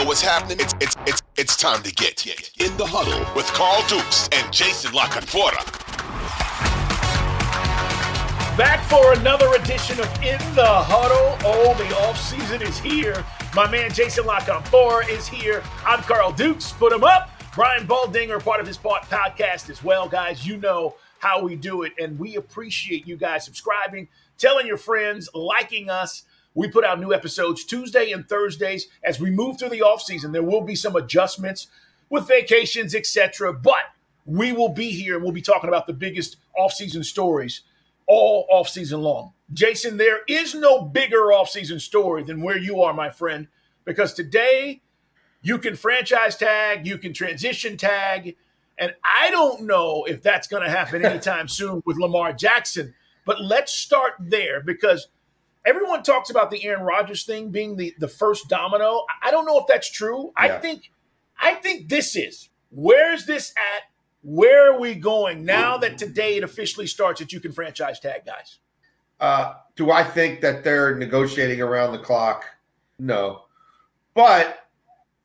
Know what's happening, it's, it's, it's, it's time to get in the huddle with Carl Dukes and Jason La Canfora. Back for another edition of In the Huddle. Oh, the offseason is here. My man Jason La Canfora is here. I'm Carl Dukes. Put him up. Brian Baldinger, part of his podcast as well, guys. You know how we do it, and we appreciate you guys subscribing, telling your friends, liking us. We put out new episodes Tuesday and Thursdays. As we move through the offseason, there will be some adjustments with vacations, etc. But we will be here and we'll be talking about the biggest offseason stories all offseason long. Jason, there is no bigger offseason story than where you are, my friend, because today you can franchise tag, you can transition tag, and I don't know if that's going to happen anytime soon with Lamar Jackson. But let's start there because everyone talks about the Aaron Rodgers thing being the, the first domino. I don't know if that's true. Yeah. I think I think this is. Where's this at? Where are we going now that today it officially starts that you can franchise tag guys? Uh, do I think that they're negotiating around the clock? No. But,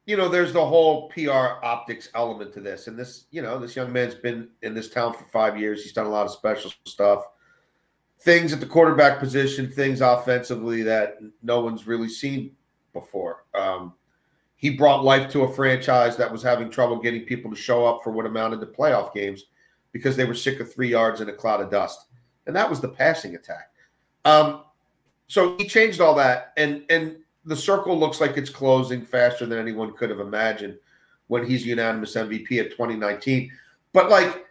you know, there's the whole PR optics element to this. And this, you know, this young man's been in this town for five years. He's done a lot of special stuff. Things at the quarterback position, things offensively that no one's really seen before. Um, he brought life to a franchise that was having trouble getting people to show up for what amounted to playoff games because they were sick of three yards in a cloud of dust. And that was the passing attack. Um, so he changed all that, and and the circle looks like it's closing faster than anyone could have imagined when he's unanimous MVP at 2019. But like,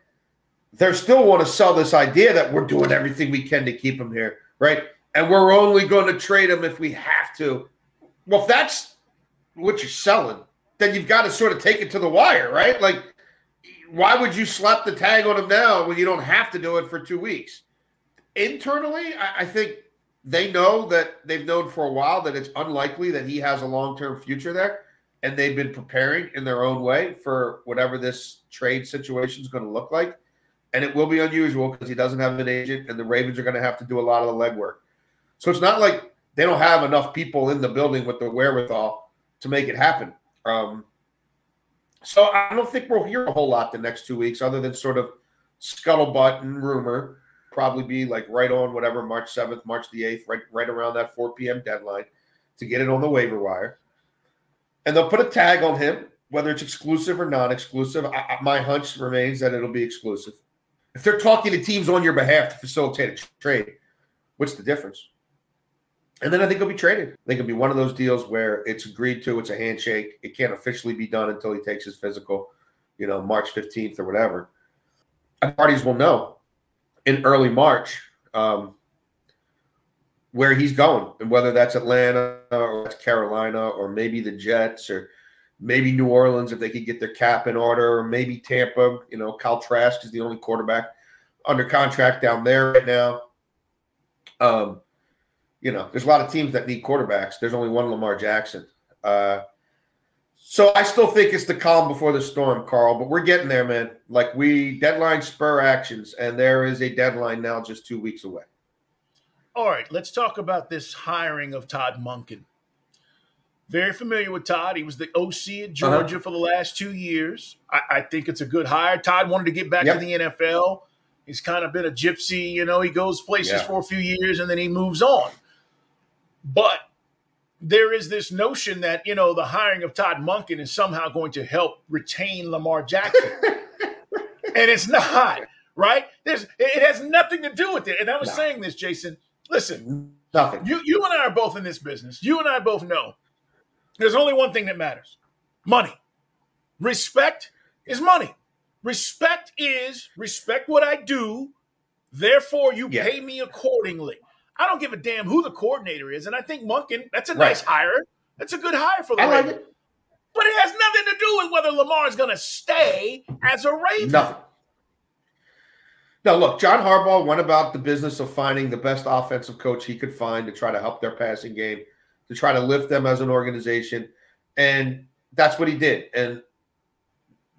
they still want to sell this idea that we're doing everything we can to keep him here, right? And we're only going to trade him if we have to. Well, if that's what you're selling, then you've got to sort of take it to the wire, right? Like, why would you slap the tag on him now when you don't have to do it for two weeks? Internally, I, I think they know that they've known for a while that it's unlikely that he has a long term future there. And they've been preparing in their own way for whatever this trade situation is going to look like. And it will be unusual because he doesn't have an agent, and the Ravens are going to have to do a lot of the legwork. So it's not like they don't have enough people in the building with the wherewithal to make it happen. Um, so I don't think we'll hear a whole lot the next two weeks, other than sort of scuttlebutt and rumor. Probably be like right on whatever March seventh, March the eighth, right right around that four p.m. deadline to get it on the waiver wire, and they'll put a tag on him, whether it's exclusive or non-exclusive. I, my hunch remains that it'll be exclusive. If they're talking to teams on your behalf to facilitate a trade, what's the difference? And then I think he'll be traded. I think it'll be one of those deals where it's agreed to, it's a handshake. It can't officially be done until he takes his physical, you know, March 15th or whatever. And parties will know in early March um, where he's going and whether that's Atlanta or that's Carolina or maybe the Jets or maybe New Orleans if they could get their cap in order or maybe Tampa. You know, Kyle Trask is the only quarterback under contract down there right now. Um, you know, there's a lot of teams that need quarterbacks. There's only one Lamar Jackson. Uh, so I still think it's the calm before the storm, Carl. But we're getting there, man. Like we deadline spur actions, and there is a deadline now, just two weeks away. All right, let's talk about this hiring of Todd Monken. Very familiar with Todd. He was the OC at Georgia uh-huh. for the last two years. I, I, think it's a good hire. Todd wanted to get back yep. to the NFL. He's kind of been a gypsy, you know. He goes places yeah. for a few years and then he moves on. But there is this notion that, you know, the hiring of Todd Monken is somehow going to help retain Lamar Jackson. and it's not, right? There's it has nothing to do with it. And I was no. saying this, Jason. Listen, Nothing. you you and I are both in this business. You and I both know there's only one thing that matters: money. Respect is money. Respect is respect what I do. Therefore, you Yeah. pay me accordingly. I don't give a damn who the coordinator is, and I think Monken that's a Right. nice hire. That's a good hire for the I like Ravens. it. But it has nothing to do with whether Lamar is going to stay as a Raven. Nothing. Now, look, John Harbaugh went about the business of finding the best offensive coach he could find to try to help their passing game, to try to lift them as an organization. And that's what he did. And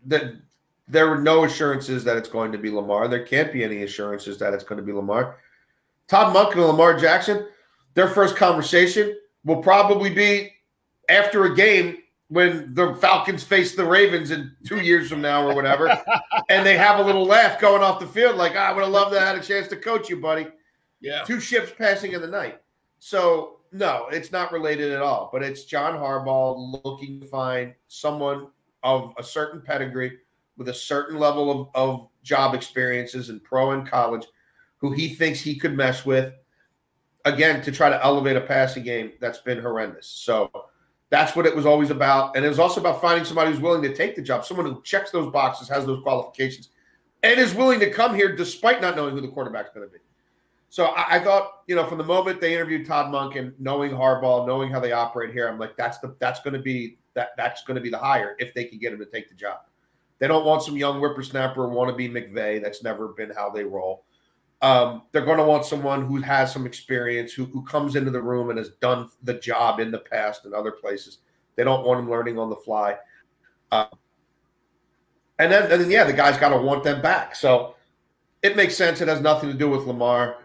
the, there were no assurances that it's going to be Lamar. There can't be any assurances that it's going to be Lamar. Todd Monken and Lamar Jackson, their first conversation will probably be after a game when the Falcons face the Ravens in two years from now or whatever, and they have a little laugh going off the field, like, "Ah, I would have loved to have had a chance to coach you, buddy. Yeah. Two ships passing in the night. So, no, it's not related at all. But it's John Harbaugh looking to find someone of a certain pedigree with a certain level of, of job experiences in pro and college who he thinks he could mess with, again, to try to elevate a passing game that's been horrendous. So, that's what it was always about. And it was also about finding somebody who's willing to take the job, someone who checks those boxes, has those qualifications, and is willing to come here despite not knowing who the quarterback's going to be. So I, I thought, you know, from the moment they interviewed Todd Monken and knowing Harbaugh, knowing how they operate here, I'm like, that's the that's going to be that that's going to be the hire if they can get him to take the job. They don't want some young whippersnapper wannabe McVay. That's never been how they roll. Um, they're going to want someone who has some experience, who, who comes into the room and has done the job in the past and other places. They don't want him learning on the fly. Uh, and then, and then, yeah, the guy's got to want them back. So it makes sense. It has nothing to do with Lamar.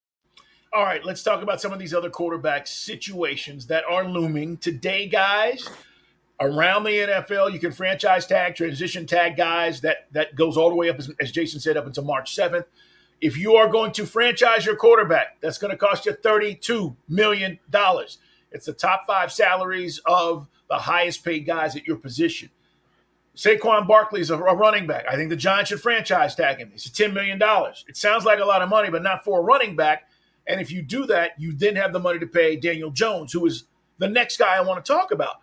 All right, let's talk about some of these other quarterback situations that are looming today, guys. Around the NFL, you can franchise tag, transition tag guys. That that goes all the way up, as, as Jason said, up until March seventh. If you are going to franchise your quarterback, that's going to cost you thirty-two million dollars. It's the top five salaries of the highest paid guys at your position. Saquon Barkley is a, a running back. I think the Giants should franchise tag him. It's $10 million. It sounds like a lot of money, but not for a running back. And if you do that, you then have the money to pay Daniel Jones, who is the next guy I want to talk about.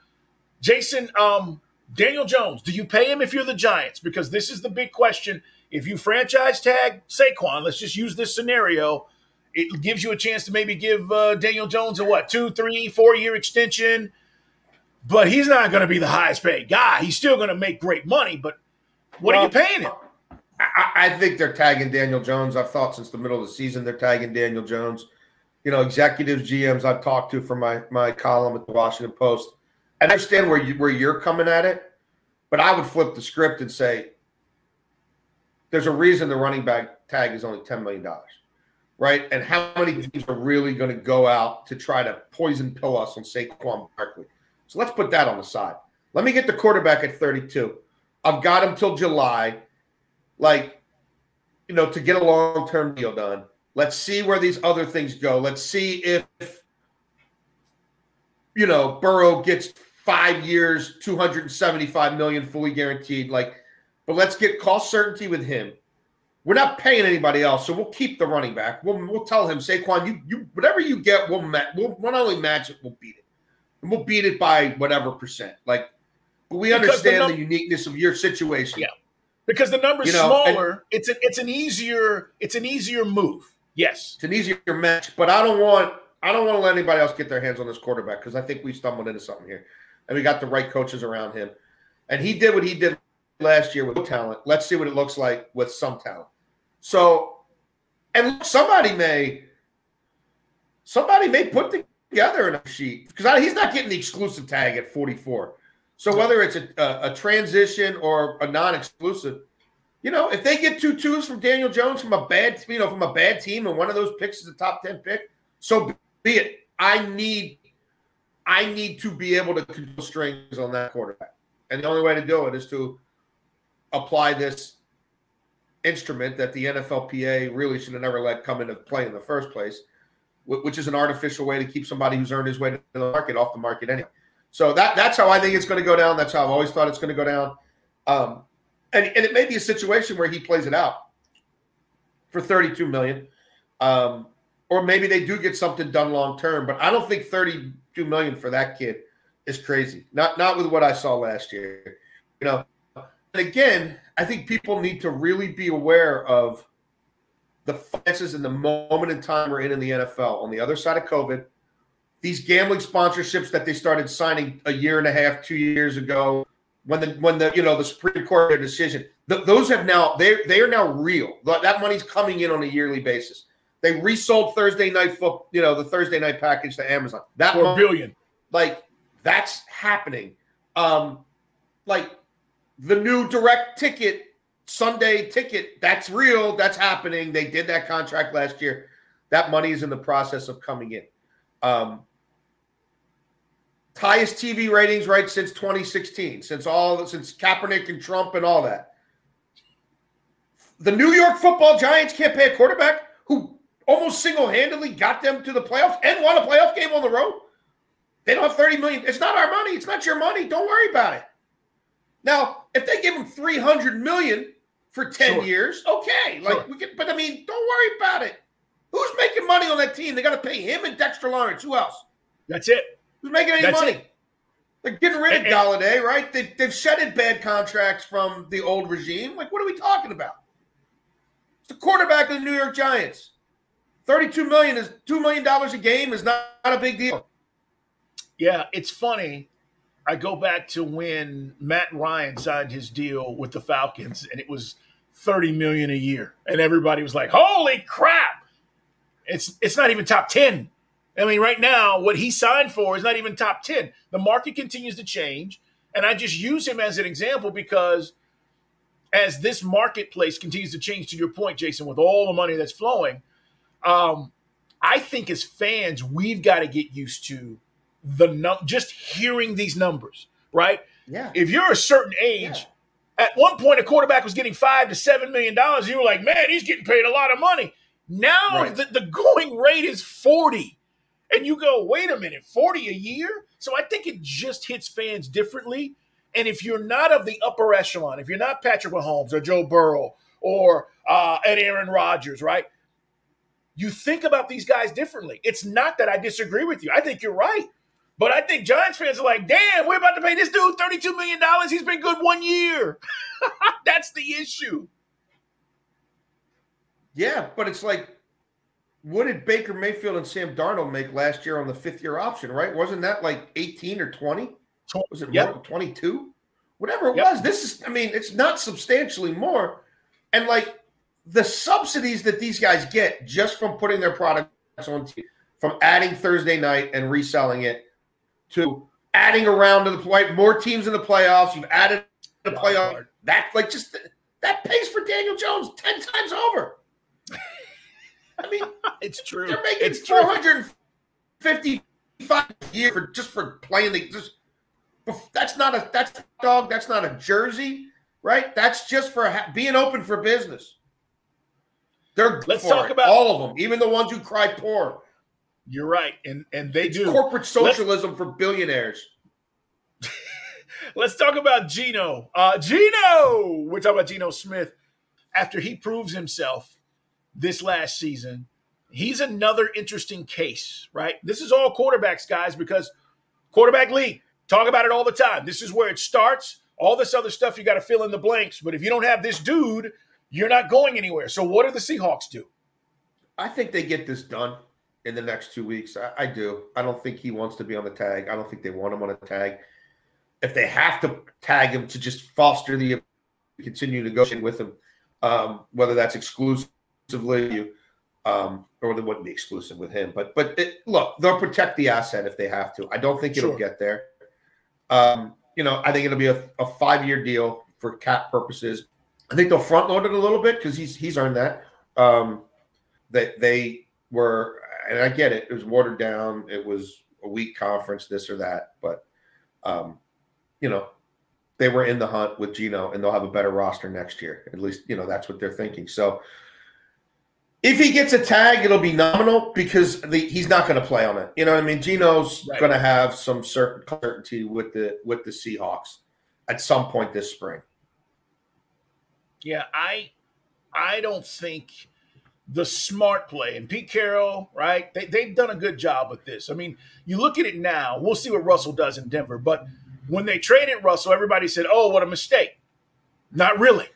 Jason, um, Daniel Jones, do you pay him if you're the Giants? Because this is the big question. If you franchise tag Saquon, let's just use this scenario. It gives you a chance to maybe give uh, Daniel Jones a what, two, three, four year extension. But he's not going to be the highest paid guy. He's still going to make great money. But what Well, are you paying him? I, I think they're tagging Daniel Jones. I've thought since the middle of the season they're tagging Daniel Jones. You know, executives, GMs I've talked to from my my column at the Washington Post. I understand where you where you're coming at it, but I would flip the script and say there's a reason the running back tag is only ten million dollars, right? And how many teams are really going to go out to try to poison pill us on Saquon Barkley? So let's put that on the side. Let me get the quarterback at 32. I've got him till July like, you know, to get a long term deal done. Let's see where these other things go. Let's see if, you know, Burrow gets five years, 275 million fully guaranteed. Like, but let's get cost certainty with him. We're not paying anybody else, so we'll keep the running back. We'll, we'll tell him, Saquon, you you whatever you get, we'll, ma- we'll not only match it, we'll beat it, and we'll beat it by whatever percent. Like, but we Because understand the the, uniqueness of your situation. Yeah. Because the number's You know, smaller. it's an it's an easier it's an easier move. Yes. It's an easier match, but I don't want I don't want to let anybody else get their hands on this quarterback because I think we stumbled into something here, and we got the right coaches around him, and he did what he did last year with talent. Let's see what it looks like with some talent. So, and somebody may somebody may put together a sheet because he's not getting the exclusive tag at forty four. So whether it's a, a, a transition or a non-exclusive, you know, if they get two twos from Daniel Jones from a bad, you know, from a bad team, and one of those picks is a top ten pick, so be it. I need, I need to be able to control strings on that quarterback, and the only way to do it is to apply this instrument that the NFLPA really should have never let come into play in the first place, which is an artificial way to keep somebody who's earned his way to the market off the market anyway. So that that's how I think it's going to go down. That's how I've always thought it's going to go down. Um, and, and it may be a situation where he plays it out for 32 million. Um, or maybe they do get something done long term, but I don't think 32 million for that kid is crazy. Not not with what I saw last year. You know, and again, I think people need to really be aware of the finances and the moment in time we're in in the NFL. On the other side of COVID, these gambling sponsorships that they started signing a year and a half, two years ago, when the when the you know the Supreme Court their decision, th- those have now they they are now real. That money's coming in on a yearly basis. They resold Thursday night foot, you know, the Thursday night package to Amazon. That Four money- billion. like that's happening. Um, like the new direct ticket Sunday ticket, that's real. That's happening. They did that contract last year. That money is in the process of coming in. Um, highest TV ratings right since 2016, since all since Kaepernick and Trump and all that. The New York Football Giants can't pay a quarterback who almost single-handedly got them to the playoffs and won a playoff game on the road. They don't have 30 million. It's not our money. It's not your money. Don't worry about it. Now, if they give him 300 million for 10 Sure. years, okay. Like Sure. we can, but I mean, don't worry about it. Who's making money on that team? They got to pay him and Dexter Lawrence. Who else? That's it. Who's making any That's money? it. They're getting rid of And- Golladay, right? They, they've shedded bad contracts from the old regime. Like, what are we talking about? It's the quarterback of the New York Giants. Thirty-two million is two million dollars a game is not, not a big deal. Yeah, it's funny. I go back to when Matt Ryan signed his deal with the Falcons, and it was thirty million a year, and everybody was like, "Holy crap!" It's it's not even top ten. I mean, right now, what he signed for is not even top ten. The market continues to change, and I just use him as an example because as this marketplace continues to change, to your point, Jason, with all the money that's flowing, um, I think as fans, we've got to get used to the num- just hearing these numbers, right? Yeah. If you're a certain age, at one point a quarterback was getting five to seven million dollars. You were like, man, he's getting paid a lot of money. Now Right. the, the going rate is 40. And you go, wait a minute, 40 a year? So I think it just hits fans differently. And if you're not of the upper echelon, if you're not Patrick Mahomes or Joe Burrow or uh, Ed Aaron Rodgers, right? You think about these guys differently. It's not that I disagree with you. I think you're right. But I think Giants fans are like, damn, we're about to pay this dude $32 million. He's been good one year. That's the issue. Yeah, but it's like, what did Baker Mayfield and Sam Darnold make last year on the fifth year option, right? Wasn't that like 18 or 20? Was it Yep. more 22? Whatever it Yep. was. This is, I mean, it's not substantially more. And like the subsidies that these guys get just from putting their products on TV, from adding Thursday night and reselling it to adding around to the play, more teams in the playoffs. You've added the playoff. That like just that pays for Daniel Jones 10 times over. I mean, It's true. they're making it's true. four hundred fifty-five a year for just for playing the. Just, that's not a that's a dog. That's not a jersey, right? That's just for ha- being open for business. They're Let's talk it. about- all of them, even the ones who cry poor. You're right, and and they It's do. corporate socialism for billionaires. Let's talk about Geno. Uh, Geno, we're talking about Geno Smith. After he proves himself this last season, he's another interesting case, right? This is all quarterbacks, guys, because quarterback league, talk about it all the time. This is where it starts. All this other stuff, you got to fill in the blanks. But if you don't have this dude, you're not going anywhere. So what do the Seahawks do? I think they get this done in the next two weeks. I, I do. I don't think he wants to be on the tag. I don't think they want him on a tag. If they have to tag him to just foster the continue negotiating with him, um, whether that's exclusively, um, or they wouldn't be exclusive with him. But but it, look, they'll protect the asset if they have to. I don't think it'll Sure. get there. Um, you know, I think it'll be a, a five year deal for cap purposes. I think they'll front load it a little bit because he's he's earned that. Um, that they were, and I get it. It was watered down. It was a weak conference, this or that. But, um, you know, they were in the hunt with Geno, and they'll have a better roster next year. At least, you know, that's what they're thinking. So, if he gets a tag, it'll be nominal because the, he's not going to play on it. You know what I mean? Geno's Right. going to have some certain certainty with the with the Seahawks at some point this spring. Yeah, I I don't think the smart play and Pete Carroll, right? They, they've done a good job with this. I mean, you look at it now, we'll see what Russell does in Denver. But when they traded Russell, everybody said, oh, what a mistake. Not really,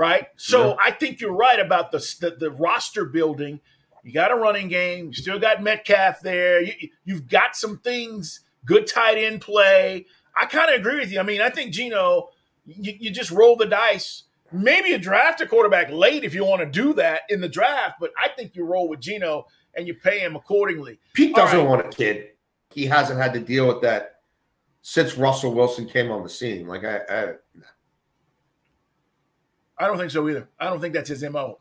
right? So Yeah. I think you're right about the, the, the roster building. You got a running game, you still got Metcalf there. You, you've got some things, good tight end play. I kind of agree with you. I mean, I think Geno, you, you just roll the dice. Maybe you draft a quarterback late if you want to do that in the draft, but I think you roll with Geno and you pay him accordingly. Pete All doesn't right. want a kid. He hasn't had to deal with that since Russell Wilson came on the scene. Like I, I I don't think so either. I don't think that's his MO.